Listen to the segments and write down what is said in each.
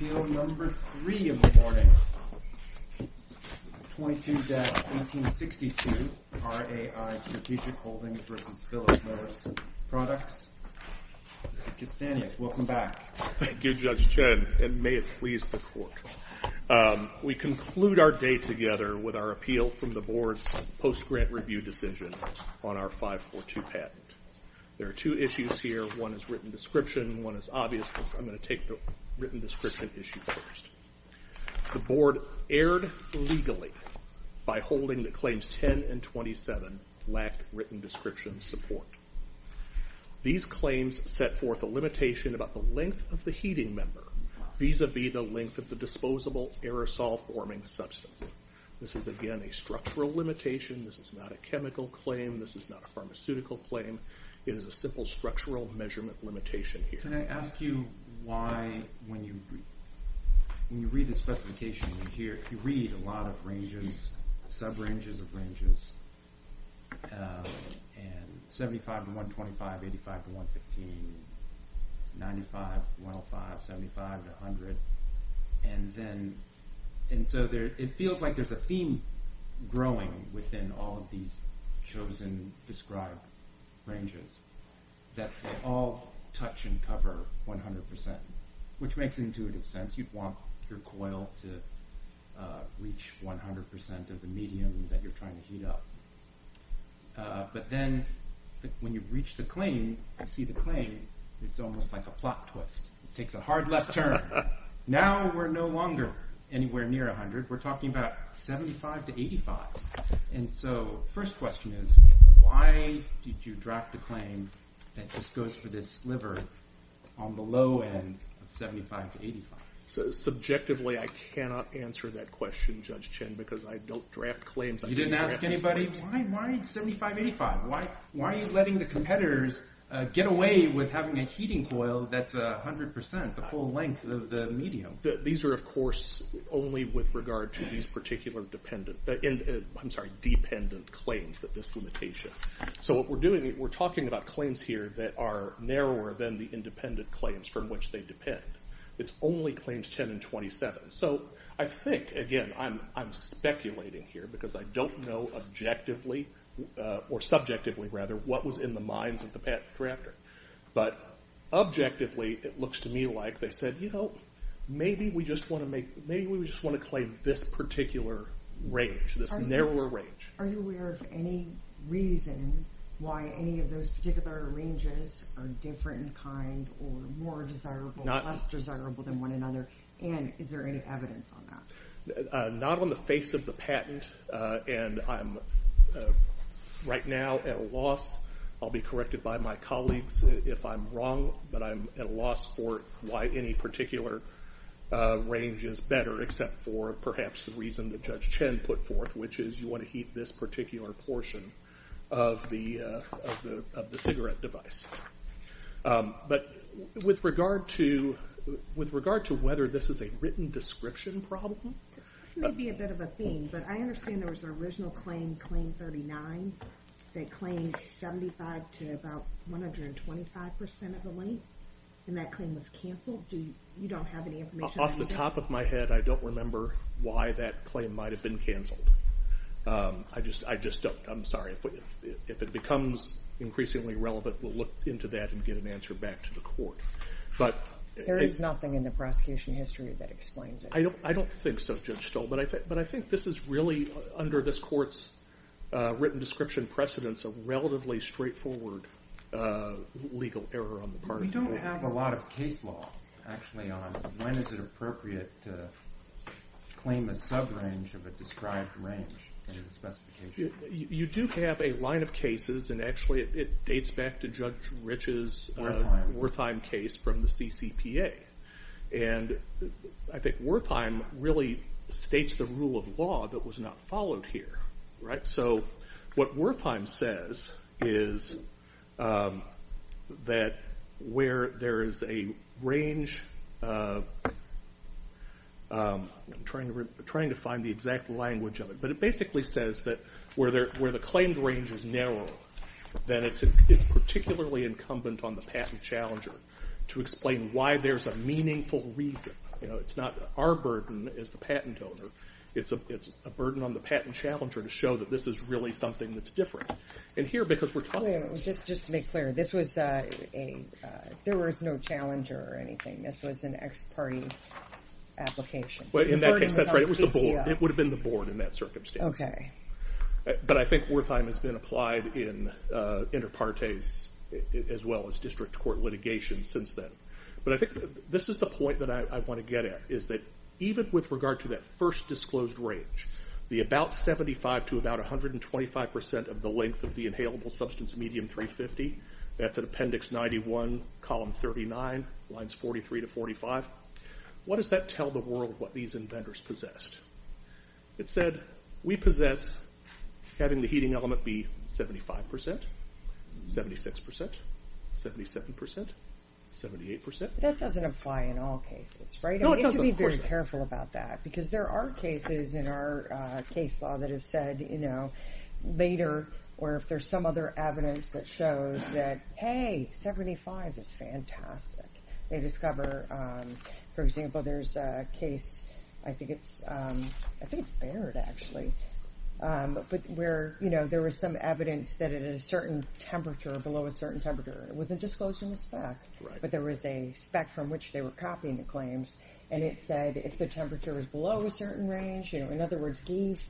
Appeal number three of the morning. 22-1862 RAI Strategic Holdings v. Philip Morris Products. Mr. Kastanius, welcome back. Thank you, Judge Chen, and may it please the Court. Um, we conclude our day together with our appeal from the Board's post-grant review decision on our 542 patent. There are two issues here. One is written description, one is obviousness. I'm going to take the written description issue first. The Board erred legally by holding that Claims 10 and 27 lacked written description support. These claims set forth a limitation about the length of the heating member vis-a-vis the length of the disposable aerosol-forming substance. This is, again, a structural limitation. This is not a chemical claim. This is not a pharmaceutical claim. It is a simple structural measurement limitation here. Can I ask you why, when you read the specification, you hear you read a lot of ranges, sub-ranges of ranges, uh, and 75 to 125, 85 to 115, 95 to 105, 75 to 100, and then and so there it feels like there's a theme growing within all of these chosen described ranges that all touch and cover 100%, which makes intuitive sense. You'd want your coil to uh, reach 100% of the medium that you're trying to heat up. Uh, but then, when you reach the claim, you see the claim, it's almost like a plot twist. It takes a hard left turn. Now we're no longer anywhere near 100. We're talking about 75 to 85. And so, first question is, why did you draft a claim that just goes for this sliver on the low end of 75 to 85? Subjectively, I cannot answer that question, Judge Chen, because I don't draft claims. You didn't ask anybody, why 75, 85? Why are you letting the competitors Uh, get away with having a heating coil that's 100%, the full length of the medium? These are, of course, only with regard to these particular uh, uh, dependent claims, that this limitation. So what we're doing, we're talking about claims here that are narrower than the independent claims from which they depend. It's only claims 10 and 27. So I think, again, I'm speculating here because I don't know objectively, Uh, or subjectively rather, what was in the minds of the patent drafter. But objectively, it looks to me like they said, you know, maybe we just want to claim this particular range, this narrower range. Are you aware of any reason why any of those particular ranges are different in kind or more desirable, less desirable than one another? And is there any evidence on that? Uh, not on the face of the patent. Uh, and I'm right now at a loss. I'll be corrected by my colleagues if I'm wrong, but I'm at a loss for why any particular range is better, except for perhaps the reason that Judge Chen put forth, which is you want to heat this particular portion of the uh of the of the cigarette device. But with regard to with regard to whether this is a written description problem? This may be a bit of a theme, but I understand there was an original claim, Claim 39, that claimed 75 to about 125% of the length, and that claim was canceled. Do you don't have any information on that? Off the top of my head, I don't remember why that claim might have been canceled. Um, I just don't. I'm sorry. If it becomes increasingly relevant, we'll look into that and get an answer back to the court. There is nothing in the prosecution history that explains it. I don't think so, Judge Stoll, but I think this is really, uh, under this court's uh, written description precedence, a relatively straightforward uh, legal error on the part of the court. We don't have a lot of case law, actually, on when is it appropriate to claim a sub-range of a described range in the specification. You do have a line of cases, and actually it dates back to Judge Rich's uh, Wertheim case from the CCPA. And I think Wertheim really states the rule of law that was not followed here. Right? So what Wertheim says is um, that where there is a range, Um, I'm trying to find the exact language of it, but it basically says that where the claimed range is narrow, then it's particularly incumbent on the patent challenger to explain why there's a meaningful reason It's not our burden as the patent owner. It's a burden on the patent challenger to show that this is really something that's different. And here, because we're talking... Just to make clear, this was uh, a... Uh, there was no challenger or anything. This was an ex parte application. In that case, that's right. It was the board. It would have been the board in that circumstance. Okay. Uh, but I think Wertheim has been applied in uh, inter partes as well as district court litigation since then. But I think this is the point that I want to get at, is that even with regard to that first disclosed range, the about 75 to about 125% of the length of the inhalable substance medium 350, that's at appendix 91, column 39, lines 43 to 45, what does that tell the world what these inventors possessed? It said, we possess having the heating element be 75%, 76%, 77%, 78%. That doesn't apply in all cases, right? No, it doesn't. You have to be very careful about that because there are cases in our uh, case law that have said, you know, later, or if there's some other evidence that shows that, hey, 75 is fantastic. They discover, um, for example, there's a case, I think it's um, Baird, actually, um, but where, you know, there was some evidence that at a certain temperature, below a certain temperature, it wasn't disclosed in the spec, but there was a spec from which they were copying the claims, and it said if the temperature was below a certain range, you know, in other words, gave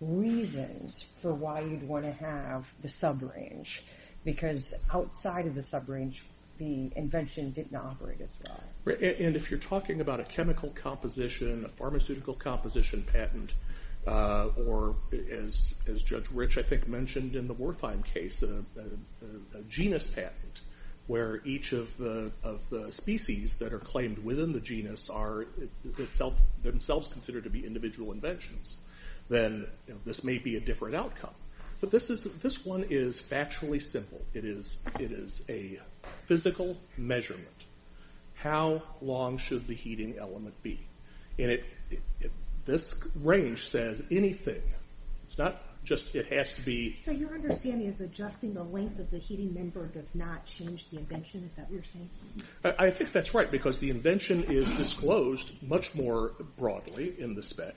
reasons for why you'd want to have the sub-range, because outside of the sub-range, the invention didn't operate as well. And if you're talking about a chemical composition, a pharmaceutical composition patent, uh, or as Judge Rich, I think, mentioned in the Wertheim case, a genus patent, where each of the species that are claimed within the genus are themselves considered to be individual inventions, then this may be a different outcome. But this one is factually simple. It is a physical measurement. How long should the heating element be? And this range says anything. It's not just it has to be... So your understanding is adjusting the length of the heating member does not change the invention? Is that what you're saying? I think that's right, because the invention is disclosed much more broadly in the spec,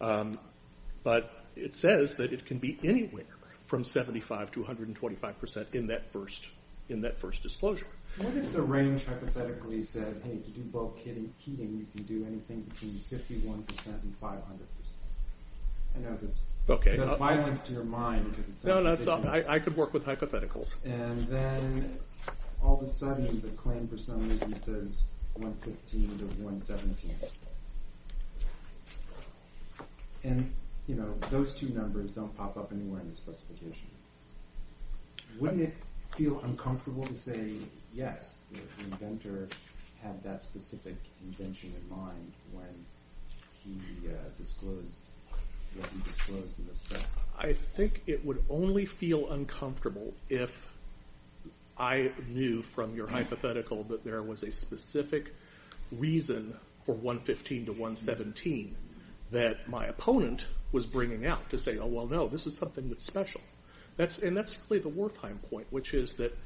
um, but it says that it can be anywhere from 75 to 125% in that first disclosure. What if the range hypothetically said, hey, to do bulk heating, you can do anything between 51% and 500%? I know this does violence to your mind. No, no, it's all I I could work with hypotheticals. And then all of a sudden the claim for some reason says 115 to 117. And you know, those two numbers don't pop up anywhere in the specification. Wouldn't it feel uncomfortable to say, yes, the inventor had that specific invention in mind when he uh, disclosed what he disclosed in the spec? I think it would only feel uncomfortable if I knew from your hypothetical that there was a specific reason for 115 to 117 that my opponent was bringing out to say, oh, well, no, this is something that's special. And that's really the Wertheim point, which is that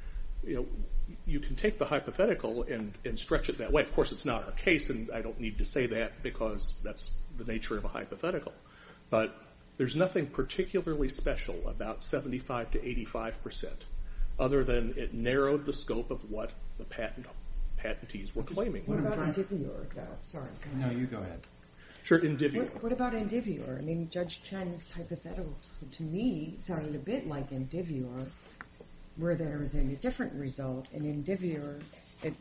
you can take the hypothetical and stretch it that way. Of course, it's not our case, and I don't need to say that because that's the nature of a hypothetical. But there's nothing particularly special about 75 to 85% other than it narrowed the scope of what the patentees were claiming. What about Indivior? Sorry. No, you go ahead. Sure, Indivior. What about Indivior? I mean, Judge Chen's hypothetical to me sounded a bit like Indivior, where there was a different result. In Indivior,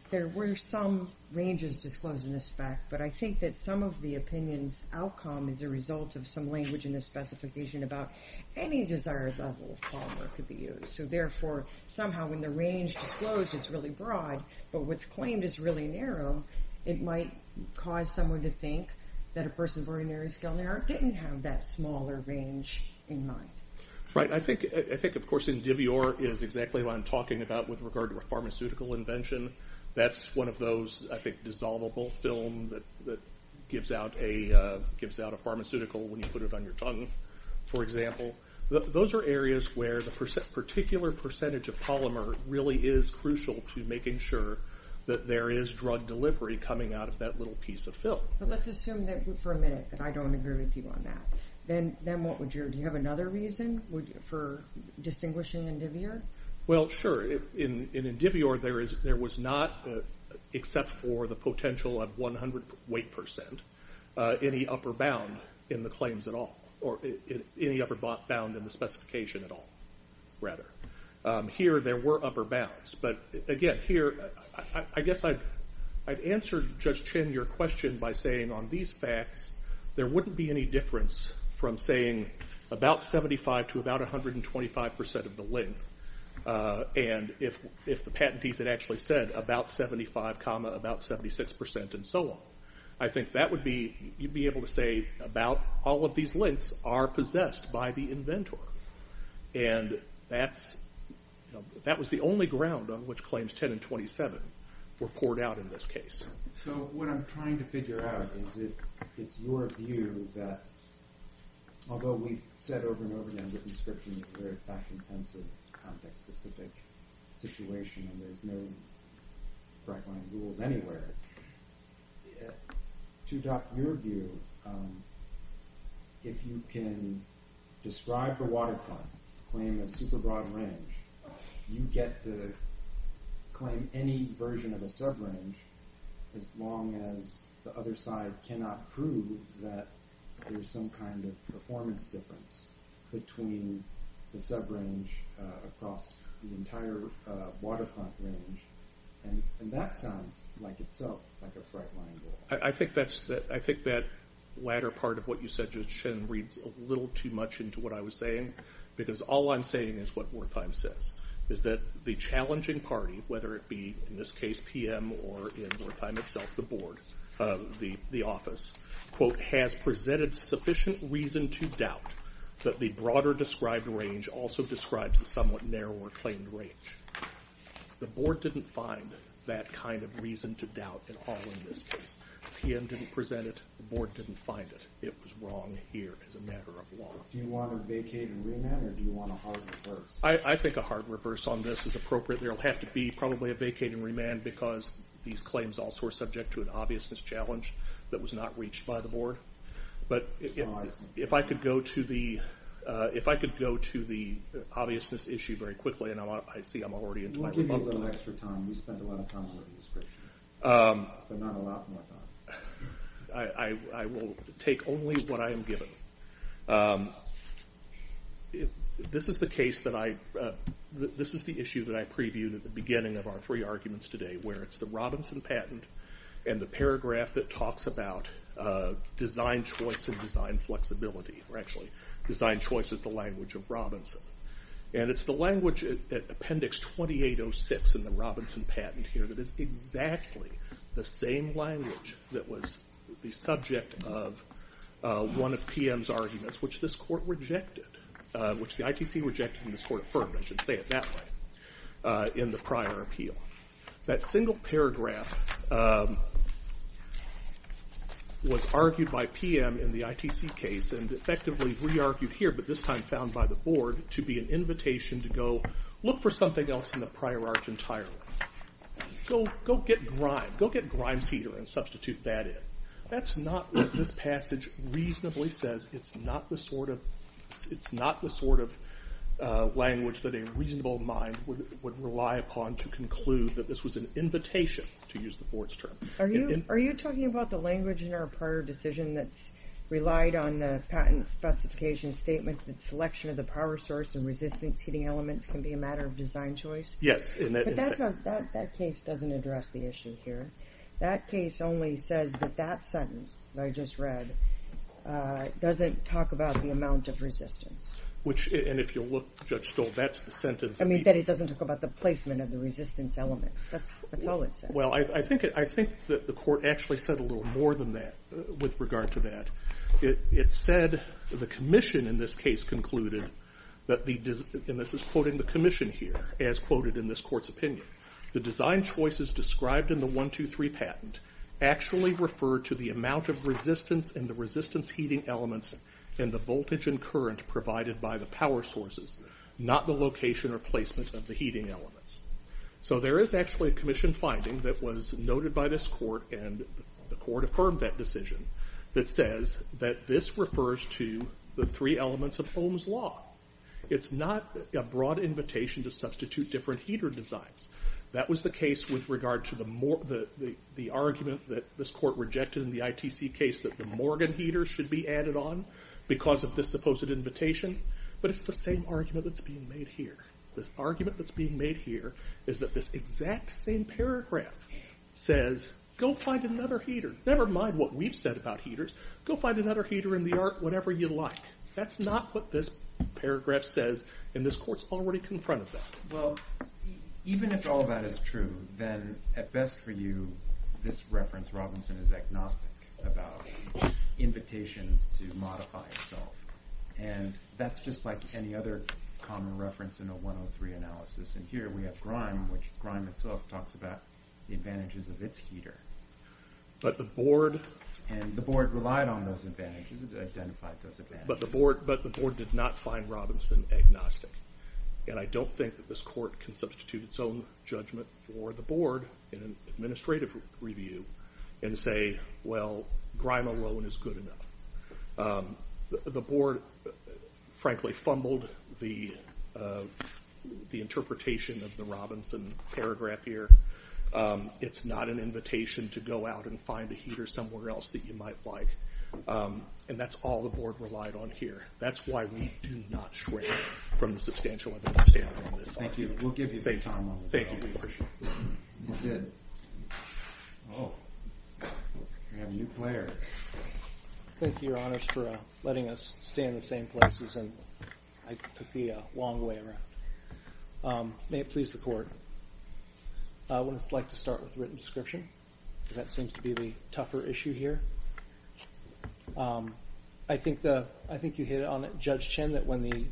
there were some ranges disclosed in the spec, but I think that some of the opinion's outcome is a result of some language in the specification about any desired level of polymer could be used. So therefore, somehow when the range disclosed is really broad, but what's claimed is really narrow, it might cause someone to think that a person of ordinary skill in the art didn't have that smaller range in mind. Right. I think, of course, Indivior is exactly what I'm talking about with regard to a pharmaceutical invention. That's one of those, I think, dissolvable film that uh, gives out a pharmaceutical when you put it on your tongue, for example. Those are areas where the particular percentage of polymer really is crucial to making sure that there is drug delivery coming out of that little piece of film. But let's assume that for a minute that I don't agree with you on that. Then, then what would your? Do you have another reason would, for distinguishing Indivior? Well, sure. In in Indivior, there is there was not, uh, except for the potential of 100 weight percent, uh, any upper bound in the claims at all, or any upper bound in the specification at all. Rather, um, here there were upper bounds, but again, here I, guess I'd answer Judge Chen your question by saying on these facts there wouldn't be any difference from saying about 75 to about 125 percent of the length. Uh, and if the patentees had actually said about 75 comma about 76 percent and so on, I think that would be you'd be able to say about all of these lengths are possessed by the inventor, and that's that was the only ground on which claims 10 and 27 were poured out in this case. So what I'm trying to figure out is if it's your view that although we've said over and over again written description is a very fact-intensive, context-specific situation and there's no bright line rules anywhere, to adopt your view, um, if you can describe the waterfront, claim a super broad range, you get to claim any version of a subrange as long as the other side cannot prove that there's some kind of performance difference between the subrange uh, across the entire uh, waterfront range. And, that sounds like itself like a bright line rule. I, I think that's that. I think that latter part of what you said, Judge Chen, reads a little too much into what I was saying, because all I'm saying is what Wertheim says, is that the challenging party, whether it be in this case PM or in Wertheim itself, the board, uh, the the office, quote, has presented sufficient reason to doubt that the broader described range also describes the somewhat narrower claimed range. The board didn't find that kind of reason to doubt at all in this case. PM didn't present it. The board didn't find it. It was wrong here as a matter of law. Do you want to vacate and remand or do you want a hard reverse? I, I think a hard reverse on this is appropriate. There will have to be probably a vacate and remand because these claims also are subject to an obviousness challenge that was not reached by the board. But if, Oh, I if I could go to the if I could go to the obviousness issue very quickly, and I'm, see I'm already into We'll my give you a little extra time. We spent a lot of time on written description, Um, but not a lot more time. I, I, I will take only what I am given. Um, this is the case that I, uh, this is the issue that I previewed at the beginning of our three arguments today, where it's the Robinson patent and the paragraph that talks about uh, design choice and design flexibility, or actually, design choice is the language of Robinson. And it's the language at, Appendix 2806 in the Robinson patent here that is exactly the same language that was the subject of uh, one of PM's arguments, which this court rejected, uh, which the ITC rejected and this court affirmed, I should say it that way, uh, in the prior appeal. That single paragraph um, was argued by PM in the ITC case and effectively re-argued here, but this time found by the board to be an invitation to go look for something else in the prior art entirely. Go, go get Greim. Go get Greim's heater and substitute that in. That's not what this passage reasonably says. It's not the sort of. It's not the sort of, language that a reasonable mind would, would rely upon to conclude that this was an invitation, to use the board's term. Are you In- in- are you talking about the language in our prior decision that's relied on the patent specification statement that selection of the power source and resistance heating elements can be a matter of design choice? yes, But that does that that case doesn't address the issue here. That case only says that that sentence that I just read uh, doesn't talk about the amount of resistance. Which, and if you look, Judge Stoll, that's the sentence. I mean that it doesn't talk about the placement of the resistance elements. That's that's all it says. Well, I, I think I think that the court actually said a little more than that uh, with regard to that. It, it said the commission in this case concluded that the and this is quoting the commission here as quoted in this court's opinion. The design choices described in the one two three patent actually refer to the amount of resistance and the resistance heating elements and the voltage and current provided by the power sources, not the location or placement of the heating elements. So there is actually a commission finding that was noted by this court, and the court affirmed that decision, that says that this refers to the three elements of Ohm's law. It's not a broad invitation to substitute different heater designs. That was the case with regard to the argument that this court rejected in the ITC case that the Morgan heater should be added on because of this supposed invitation. But it's the same argument that's being made here. The argument that's being made here is that this exact same paragraph says, go find another heater. Never mind what we've said about heaters. Go find another heater in the art, whatever you like. That's not what this paragraph says, and this court's already confronted that. Well, even if all that is true, then at best for you, this reference, Robinson, is agnostic about invitations to modify itself. And that's just like any other common reference in a 103 analysis. And here we have Greim, which Greim itself talks about the advantages of its heater. But the board... And the board relied on those advantages. It identified those advantages. But the board did not find Robinson agnostic. And I don't think that this court can substitute its own judgment for the board in an administrative review and say, well, Greim alone is good enough. Um, the board, frankly, fumbled uh, the interpretation of the Robinson paragraph here. Um, it's not an invitation to go out and find a heater somewhere else that you might like. Um, and that's all the board relied on here. That's why we do not shrink from the substantial evidence standard on this. Thank you. We'll give you some time on this. Thank you. We appreciate it. That's it. Oh, have a new player. Thank you, Your Honors, for uh, letting us stay in the same places. And I took the uh, long way around. Um, may it please the court. Uh, I would like to start with written description. Because that seems to be the tougher issue here. Um, I think you hit on it, Judge Chen, that when the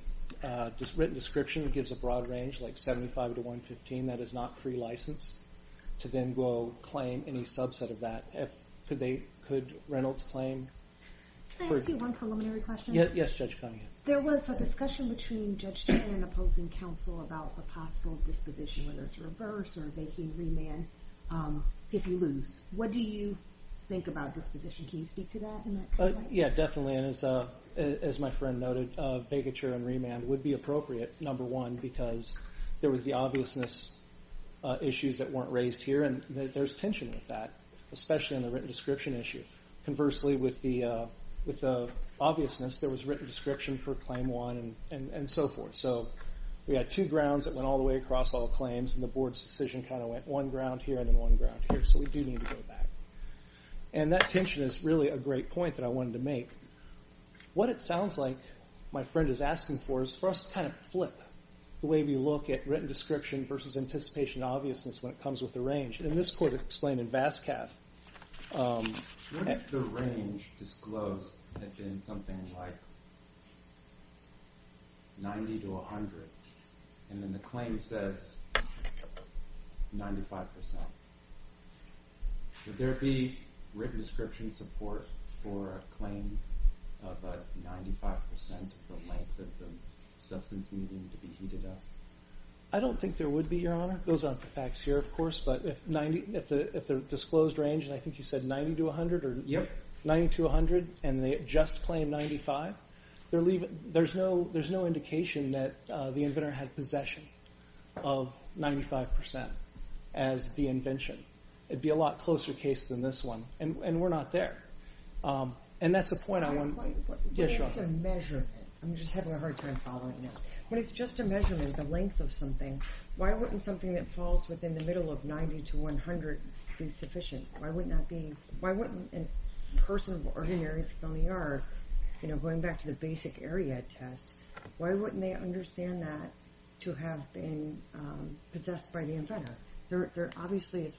written description gives a broad range, like 75 to 115, that is not free license to then go claim any subset of that. Could Reynolds claim? Can I ask you one preliminary question? Yes, Judge Cunningham. There was a discussion between Judge Chen and opposing counsel about the possible disposition, whether it's reverse or vacating remand um, if you lose. What do you think about disposition? Can you speak to that? Uh, yeah, definitely. And as uh, my friend noted, uh, vacature and remand would be appropriate, number one, because there was the obviousness issues that weren't raised here. And there's tension with that, especially on the written description issue. Conversely, uh, with the obviousness, there was written description for claim one and so forth. So we had two grounds that went all the way across all claims. And the board's decision kind of went one ground here and then one ground here. So we do need to go back. And that tension is really a great point that I wanted to make. What it sounds like my friend is asking for is for us to kind of flip the way we look at written description versus anticipation and obviousness when it comes with the range. And this court explained in Vas-Cath. Um, what if the range disclosed had been something like 90 to 100, and then the claim says 95%? Would there be written description support for a claim of 95% of the length of the substance needing to be heated up? I don't think there would be, Your Honor. Those aren't the facts here, of course. But if the if the disclosed range, and I think you said 90 to 100 or 90 to 100, and they just claim 95, there's no indication that uh, the inventor had possession of 95% as the invention. It'd be a lot closer case than this one. And we're not there. Um, and that's a point I want to... Yes, Your Honor. When a measurement, I'm just having a hard time following this. When it's just a measurement, the length of something, why wouldn't something that falls within the middle of 90 to 100 be sufficient? Why wouldn't that be... Why wouldn't a person of ordinary skill in the art, you know, going back to the basic Ariad test, why wouldn't they understand that to have been um, possessed by the inventor? Obviously,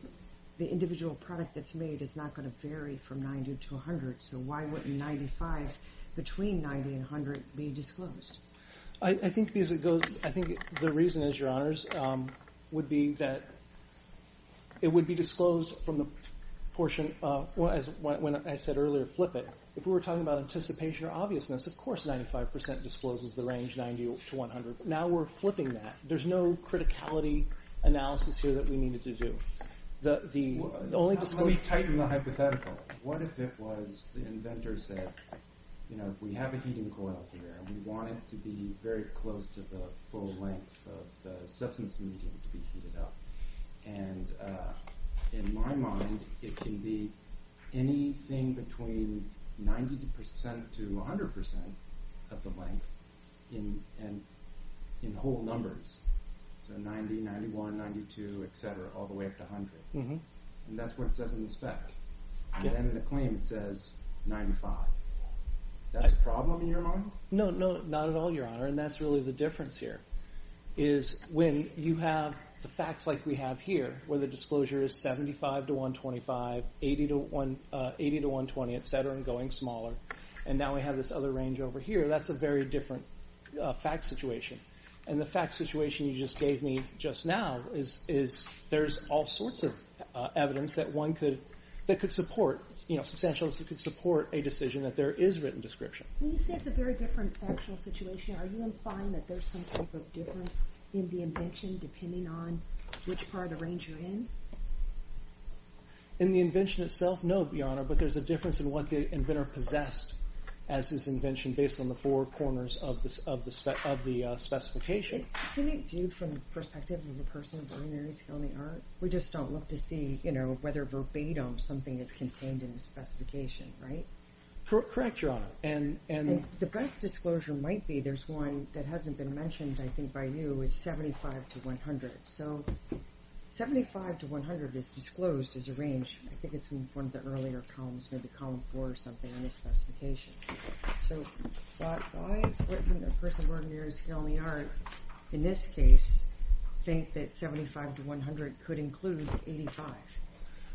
the individual product that's made is not going to vary from 90 to 100, so why wouldn't 95 between 90 and 100 be disclosed? I think the reason is, Your Honors, um, would be that it would be disclosed from the portion... Uh, when I said earlier, flip it. If we were talking about anticipation or obviousness, of course 95% discloses the range 90 to 100. Now we're flipping that. There's no criticality analysis here that we needed to do. The, the, the only Let me tighten the hypothetical. What if it was the inventor said, you know, if we have a heating coil here and we want it to be very close to the full length of the substance medium to be heated up. And uh, in my mind, it can be anything between 90% to 100% of the length in, and in whole numbers. So 90, 91, 92, etc., all the way up to 100. Mhm. And that's what it says in the spec. And then in the claim it says 95. That's a problem in your mind? No, no, not at all, Your Honor, and that's really the difference here, is when you have the facts like we have here, where the disclosure is 75 to 125, 80 to, one, uh, 80 to 120, et cetera, and going smaller, and now we have this other range over here, that's a very different uh, fact situation. And the fact situation you just gave me just now is, is there's all sorts of uh, evidence that one could that could support, you know, substantial evidence that could support a decision that there is written description. When you say it's a very different factual situation, are you implying that there's some type of difference in the invention depending on which part of the range you're in? In the invention itself, no, Your Honor, but there's a difference in what the inventor possessed as his invention based on the four corners of the, of the, spe- of the uh, specification. Isn't it viewed from the perspective of a person of ordinary skill in the art? We just don't look to see, you know, whether verbatim something is contained in the specification, right? Cor- correct, Your Honor. And, and, And the best disclosure might be, there's one that hasn't been mentioned, I think, by you, is 75 to 100. So 75 to 100 is disclosed as a range. I think it's in one of the earlier columns, maybe column four or something in the specification. So why, wouldn't a person of ordinary skill in the art, in this case, think that 75 to 100 could include 85?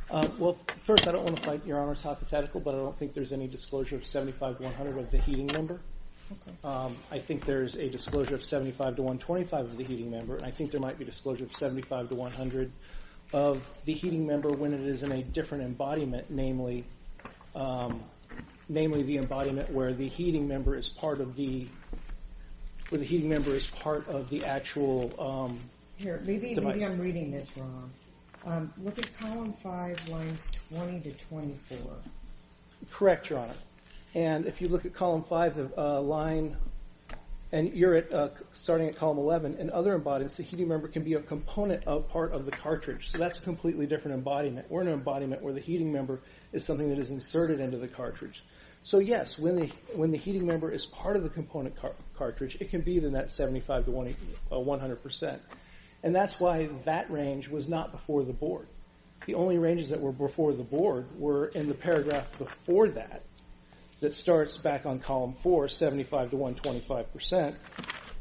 uh, well, first, I don't want to fight Your Honor's hypothetical, but I don't think there's any disclosure of 75 to 100 of the heating member. Um, I think there's a disclosure of 75 to 125 of the heating member, and I think there might be disclosure of 75 to 100 of the heating member when it is in a different embodiment, namely, um, namely the embodiment where the heating member is part of the, where the heating member is part of the actual. Um, Here, maybe, maybe I'm reading this wrong. Um, look at column five, lines 20 to 24. correct, Your Honor. And if you look at column five, the uh, line, and you're uh, starting at column 11, in other embodiments, the heating member can be a component of part of the cartridge. So that's a completely different embodiment. We're in an embodiment where the heating member is something that is inserted into the cartridge. So yes, when the heating member is part of the component cartridge, it can be in that 75 to 1, uh, 100%. And that's why that range was not before the board. The only ranges that were before the board were in the paragraph before that, that starts back on column 4, 75 to 125%,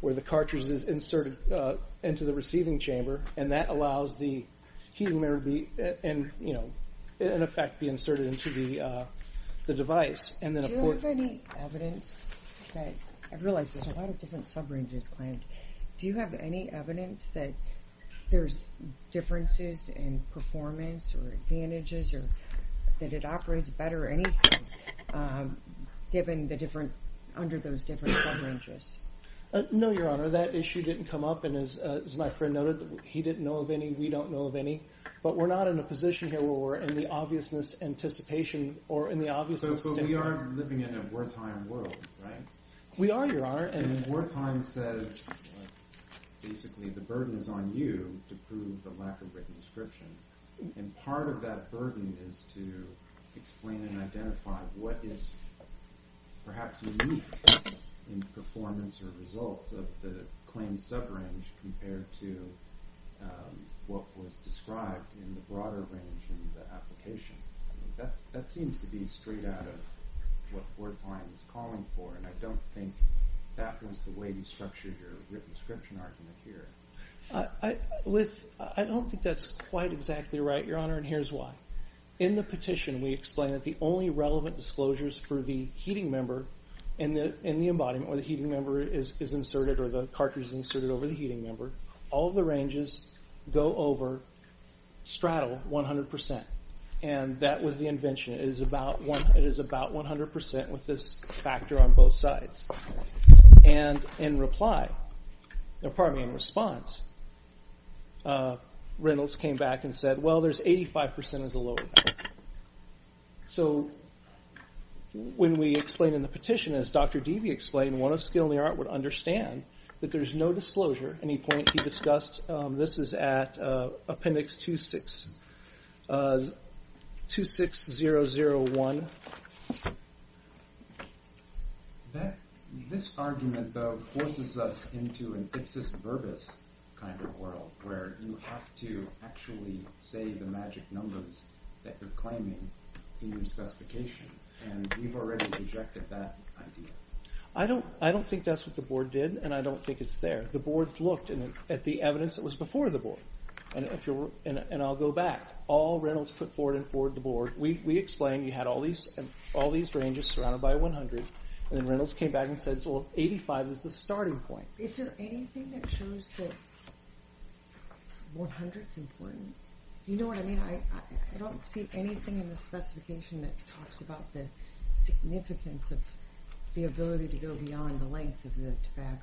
where the cartridge is inserted uh, into the receiving chamber, and that allows the heating member to be, and you know, in effect, be inserted into the uh, the device, and then Do you have any evidence that, I realize there's a lot of different subranges claimed. Do you have any evidence that there's differences in performance or advantages or that it operates better or anything, um, given the different, under those different subranges? Uh, no, Your Honor, that issue didn't come up, and as, uh, my friend noted, he didn't know of any, we don't know of any. But we're not in a position here where we're in the obviousness anticipation or in the obviousness. so we are living in a Wertheim world, right? We are, Your Honor, and And Wertheim says, uh, basically, the burden is on you to prove the lack of written description. And part of that burden is to explain and identify what is perhaps unique in performance or results of the claimed subrange compared to um, what was described in the broader range in the application. That seems to be straight out of what Wertheim is calling for, and I don't think that was the way you structured your written description argument here. I don't think that's quite exactly right, Your Honor, and here's why. In the petition, we explain that the only relevant disclosures for the heating member in the, in the embodiment where the heating member is, inserted or the cartridge is inserted over the heating member, all of the ranges go over straddle 100%. And that was the invention. It is about one, it is about 100% with this factor on both sides. And in reply, or pardon me, in response, uh, Reynolds came back and said, well, there's 85% as a lower bound. So when we explain in the petition, as Dr. Deavy explained, one of skill in the art would understand that there's no disclosure. Any point he discussed, um, this is at uh, appendix 26001. Uh, this argument, though, forces us into an ipsis verbis kind of world, where you have to actually say the magic numbers that you're claiming in your specification. And we've already rejected that idea. I don't think that's what the board did, and I don't think it's there. The board looked at the evidence that was before the board. And I'll go back. All Reynolds put forward and forward the board, we explained you had all these ranges surrounded by 100. And then Reynolds came back and said, well, 85 is the starting point. Is there anything that shows that 100 is important? You know what I mean? I don't see anything in the specification that talks about the significance of the ability to go beyond the length of the tobacco.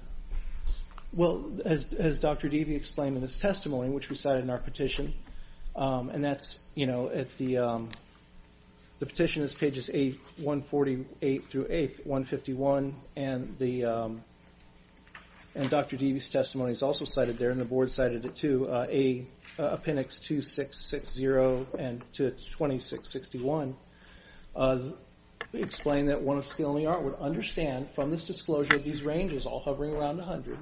Well, as Dr. Deavy explained in his testimony, which we cited in our petition, um, and that's, you know, at the um, petition is pages 148 through eight 151, and um, Dr. Deavy's testimony is also cited there, and the board cited it too, uh, uh, appendix 2660 and to 2661, uh, explain that one of skill in the art would understand from this disclosure of these ranges all hovering around 100,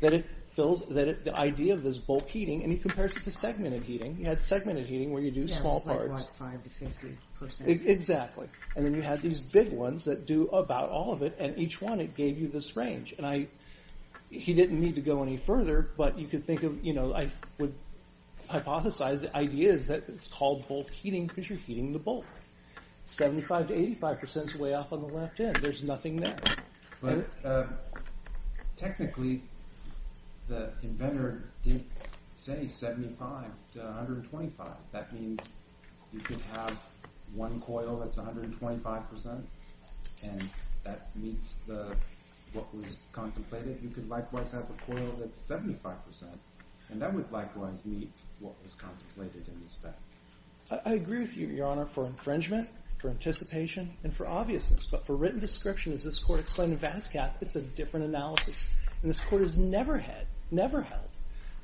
that it fills that it the idea of this bulk heating, and he compares it to segmented heating. You had segmented heating where you do small parts. Yeah, it's like, what, 5 to 50 percent? Exactly. And then you had these big ones that do about all of it, and each one, it gave you this range. And he didn't need to go any further, but you could think of, you know, I would hypothesize the idea is that it's called bulk heating because you're heating the bulk. 75 to 85 percent is way off on the left end. There's nothing there. But uh, technically, the inventor did say 75 to 125. That means you could have one coil that's 125 percent, and that meets what was contemplated. You could likewise have a coil that's 75 percent, and that would likewise meet what was contemplated in the spec. I agree with you, Your Honor, for infringement, for anticipation, and for obviousness. But for written description, as this court explained in Vas-Cath, it's a different analysis. And this court has never had, never held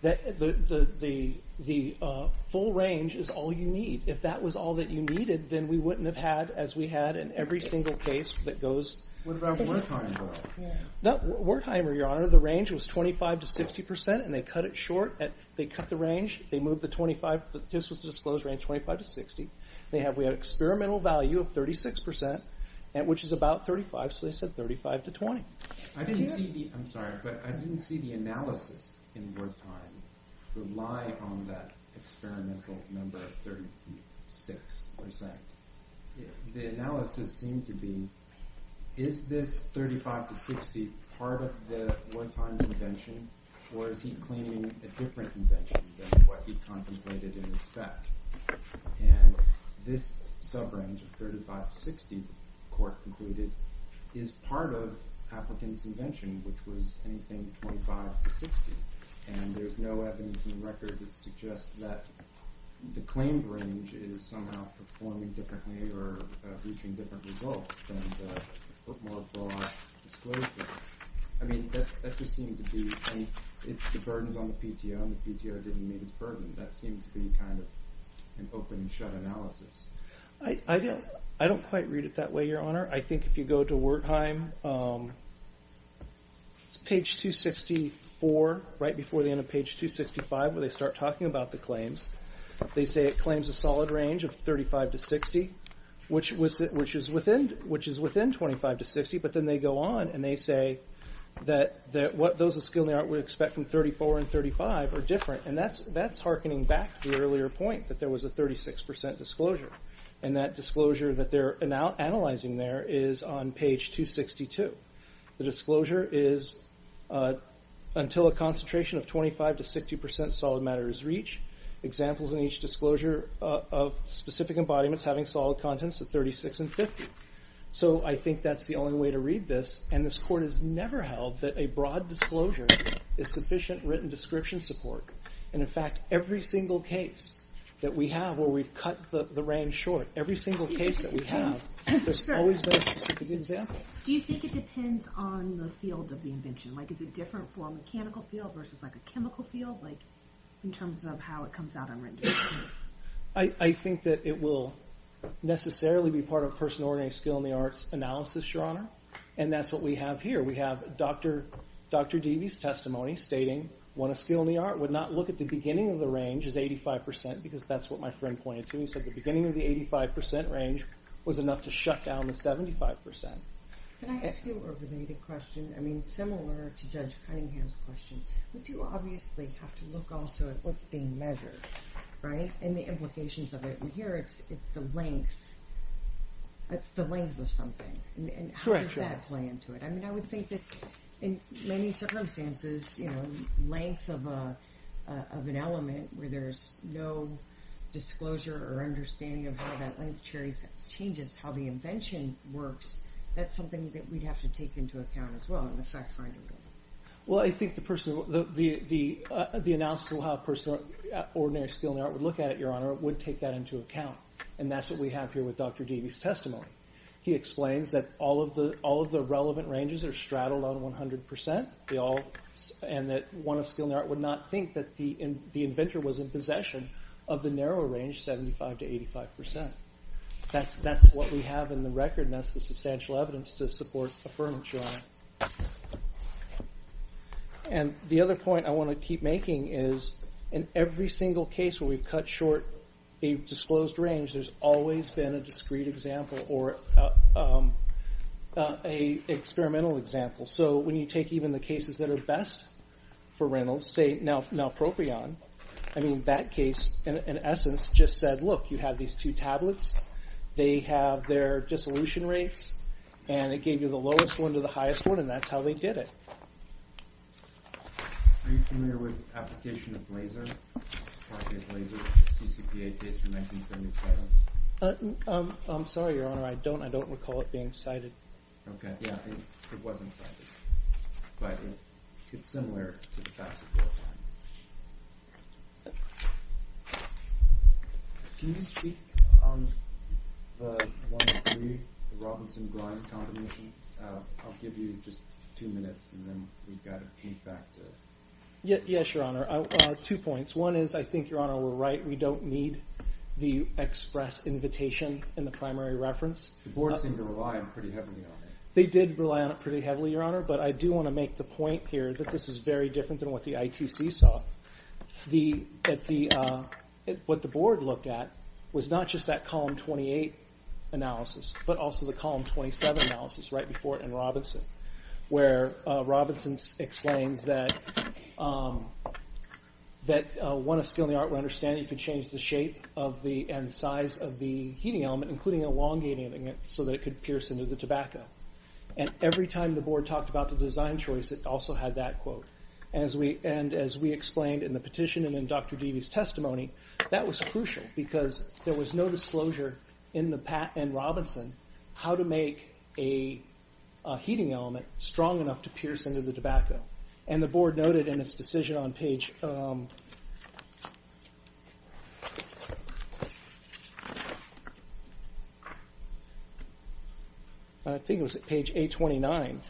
that the uh, full range is all you need. If that was all that you needed, then we wouldn't have had, as we had in every single case that goes... What about Wertheimer? Though? Wertheimer, Your Honor, the range was 25 to 60 percent, and they cut it short. They cut the range. They moved the 25. This was the disclosed range, 25 to 60. We had experimental value of 36 percent, which is about 35, so they said 35 to 20. I'm sorry, but I didn't see the analysis in Wertheimer rely on that experimental number of 36 percent. The analysis seemed to be, is this 35 to 60 part of the Wertheimer invention, or is he claiming a different invention than what he contemplated in the spec? And this sub-range of 35 to 60, the court concluded, is part of Applicant's invention, which was anything 25 to 60. And there's no evidence in the record that suggests that the claimed range is somehow performing differently or uh, reaching different results than the more broad disclosure. I mean, that just seemed to be... And it's the burden's on the PTO, and the PTO didn't meet its burden. That seemed to be kind of an open-and-shut analysis. I don't quite read it that way, Your Honor. I think if you go to Wertheimer, um, it's page 264, right before the end of page 265, where they start talking about the claims. They say it claims a solid range of 35 to 60, which is within 25 to 60, but then they go on and they say that what those of skill in the art would expect from 34 and 35 are different. And that's hearkening back to the earlier point that there was a 36 percent disclosure. And that disclosure that they're analyzing there is on page 262. The disclosure is uh, until a concentration of 25 to 60 percent solid matter is reached, examples in each disclosure uh, of specific embodiments having solid contents of 36 and 50. So I think that's the only way to read this. And this Court has never held that a broad disclosure is sufficient written description support. And in fact, every single case that we have where we've cut the range short, every single case that we have, there's always been a specific example. Do you think it depends on the field of the invention? Like, is it different for a mechanical field versus like a chemical field? Like, in terms of how it comes out on rendering? I think that it will necessarily be part of person ordinary skill in the arts analysis, Your Honor. And that's what we have here. We have Dr. Dr. Deavy's testimony stating one of skill in the art would not look at the beginning of the range as 85% because that's what my friend pointed to. He said the beginning of the 85% range was enough to shut down the 75%. Can I ask you a related question? I mean, similar to Judge Cunningham's question. We do obviously have to look also at what's being measured, right? And the implications of it. And here it's the length. It's the length of something. And how does that play into it? I mean, I would think that in many circumstances, you know, length of an element where there's no disclosure or understanding of how that length changes how the invention works, that's something that we'd have to take into account as well in the fact-finding. Well, I think the person the uh the analysis of how a person ordinary skill in the art would look at it, Your Honor, would take that into account. And that's what we have here with Dr. Deavy's testimony. He explains that all of the all of the relevant ranges are straddled on 100%. And that one of skill in the art would not think that the inventor was in possession of the narrow range, 75 to 85%. That's what we have in the record, and that's the substantial evidence to support affirmance, Your Honor. And the other point I want to keep making is in every single case where we've cut short a disclosed range, there's always been a discrete example or uh, um, uh, an experimental example. So when you take even the cases that are best for Reynolds, say Nalpropion, I mean, that case, in essence, just said, look, you have these two tablets. They have their dissolution rates, and it gave you the lowest one to the highest one, and that's how they did it. Are you familiar with application of laser, CCPA case from 1977? Uh, um, I'm sorry, Your Honor, I don't I don't recall it being cited. Okay, yeah, it wasn't cited. But it's similar to the facts of Wertheim. Can you speak on the 1-3, the Robinson-Greim combination? Uh, I'll give you just two minutes, and then we've got to move back to... Yes, Your Honor. Uh, uh, two points. One is, I think, Your Honor, we're right. We don't need the express invitation in the primary reference. The board seemed to rely on pretty heavily on it. They did rely on it pretty heavily, Your Honor, but I do want to make the point here that this is very different than what the ITC saw. The at the at What the board looked at was not just that column 28 analysis, but also the column 27 analysis right before it in Robinson, where uh, Robinson explains that um, uh, one of skill in the art would understand you could change the shape of the and size of the heating element, including elongating it so that it could pierce into the tobacco. And every time the board talked about the design choice, it also had that quote. And as we and as we explained in the petition and in Dr. Deavy's testimony, that was crucial because there was no disclosure in the Pat and Robinson how to make a heating element strong enough to pierce into the tobacco. And the board noted in its decision on page... Um, I think it was page 829,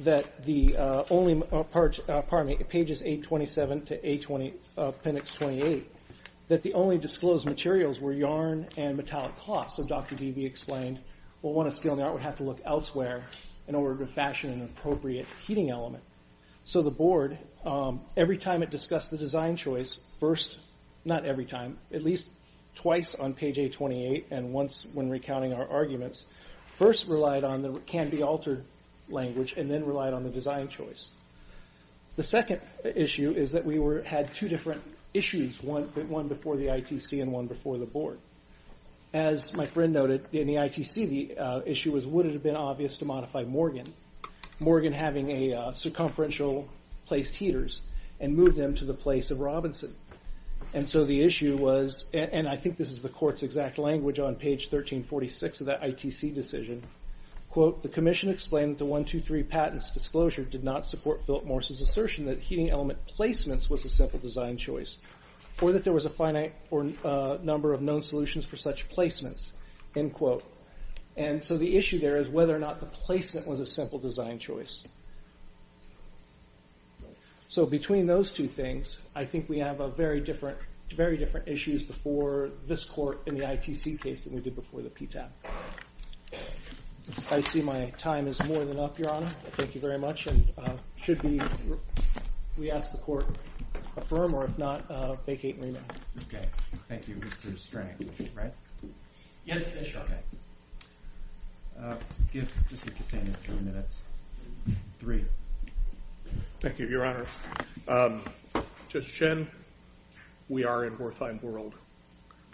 that the uh, only... Uh, part, uh, pardon me, pages 827 to appendix 28, that the only disclosed materials were yarn and metallic cloth. So Dr. Deavy explained, well, one of skill in the art would have to look elsewhere in order to fashion an appropriate heating element. So the board, um, every time it discussed the design choice, first, not every time, at least twice on page 828 and once when recounting our arguments, first relied on the can-be-altered language and then relied on the design choice. The second issue is that we had two different issues, one before the ITC and one before the board. As my friend noted, in the ITC, the uh, issue was would it have been obvious to modify Morgan, Morgan having a uh, circumferential placed heaters, and move them to the place of Robinson. And so the issue was, and I think this is the court's exact language on page 1346 of that ITC decision, quote, the commission explained that the 123 patent's disclosure did not support Philip Morris's assertion that heating element placements was a simple design choice, or that there was a finite or uh, number of known solutions for such placements, end quote. And so the issue there is whether or not the placement was a simple design choice. So between those two things, I think we have a very different, very different issues before this court in the ITC case than we did before the PTAB. I see my time is more than up, Your Honor. Thank you very much, and uh, should be, we ask the court affirm, or if not, uh, vacate and remand. Okay, thank you, Mr. Strang, right? Yes, Commissioner. Okay. Uh, Give Mr. Cassani three minutes. Three. Thank you, Your Honor. Um, Judge Chen, we are in Wertheim world.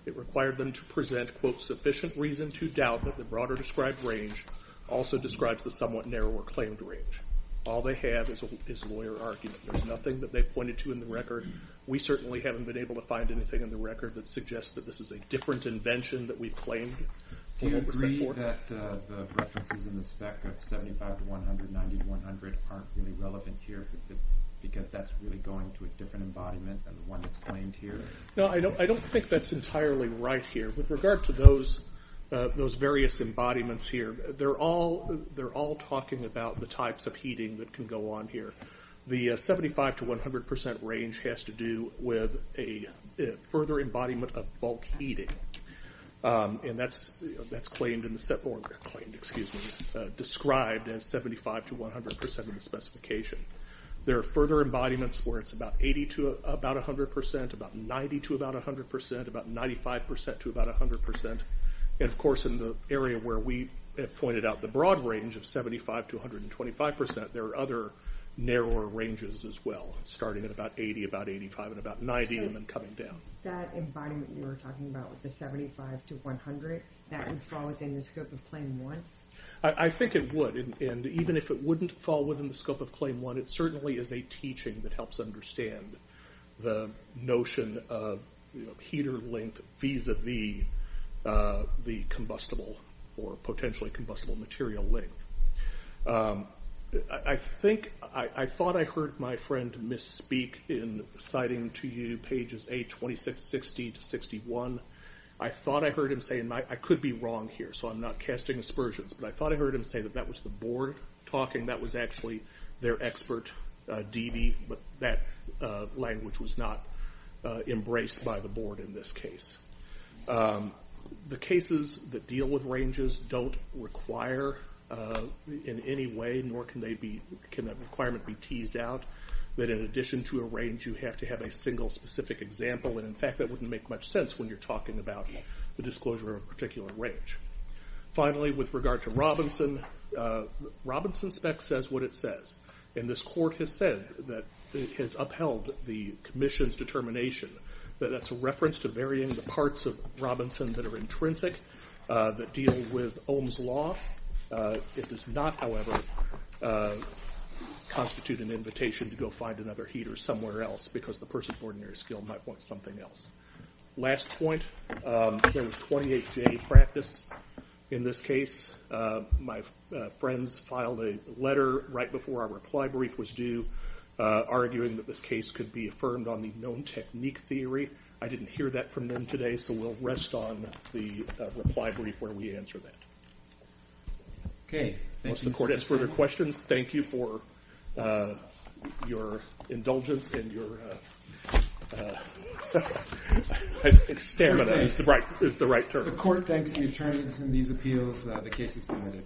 It required them to present, quote, sufficient reason to doubt that the broader described range also describes the somewhat narrower claimed range. All they have is, a, is lawyer argument. There's nothing that they pointed to in the record. We certainly haven't been able to find anything in the record that suggests that this is a different invention that we've claimed. Do you agree that uh, the references in the spec of 75 to 100, 90 to 100 aren't really relevant here for the, because that's really going to a different embodiment than the one that's claimed here? No, I don't. Think that's entirely right here. With regard to those uh, various embodiments here, they're all talking about the types of heating that can go on here. The uh, 75 to 100 percent range has to do with a, further embodiment of bulk heating, um, and that's claimed in the set or claimed, excuse me, uh, described as 75 to 100 percent of the specification. There are further embodiments where it's about 80 to about 100%, about 90 to about 100%, about 95% to about 100%. And of course, in the area where we have pointed out the broad range of 75 to 125%, there are other narrower ranges as well, starting at about 80, about 85, and about 90, So- and then coming down. That embodiment you were talking about with the 75 to 100, that would fall within the scope of Claim 1? I, think it would, and, even if it wouldn't fall within the scope of Claim 1, it certainly is a teaching that helps understand the notion of heater length vis-a-vis uh, the combustible or potentially combustible material length. Um, I, think I, I thought I heard my friend misspeak in citing to you pages A2660 to 61. I thought I heard him say, and I, could be wrong here, so I'm not casting aspersions, but I thought I heard him say that that was the board talking. That was actually their expert, uh, DB, but that uh, language was not uh, embraced by the board in this case. Um, the cases that deal with ranges don't require in any way, nor can they be can that requirement be teased out. That in addition to a range, you have to have a single specific example, and in fact, that wouldn't make much sense when you're talking about the disclosure of a particular range. Finally, with regard to Robinson, uh, Robinson spec says what it says, and this court has said that it has upheld the commission's determination that that's a reference to varying the parts of Robinson that are intrinsic, uh, that deal with Ohm's law. Uh, it does not, however, constitute an invitation to go find another heater somewhere else because the person of ordinary skill might want something else. Last point, um, there was 28J practice in this case. Uh, my uh, friends filed a letter right before our reply brief was due uh, arguing that this case could be affirmed on the known technique theory. I didn't hear that from them today, so we'll rest on the reply brief where we answer that. Okay. Unless the court has further questions, thank you for your indulgence and your uh, uh, stamina is the right is the court thanks the attorneys in these appeals. Uh, The case is submitted.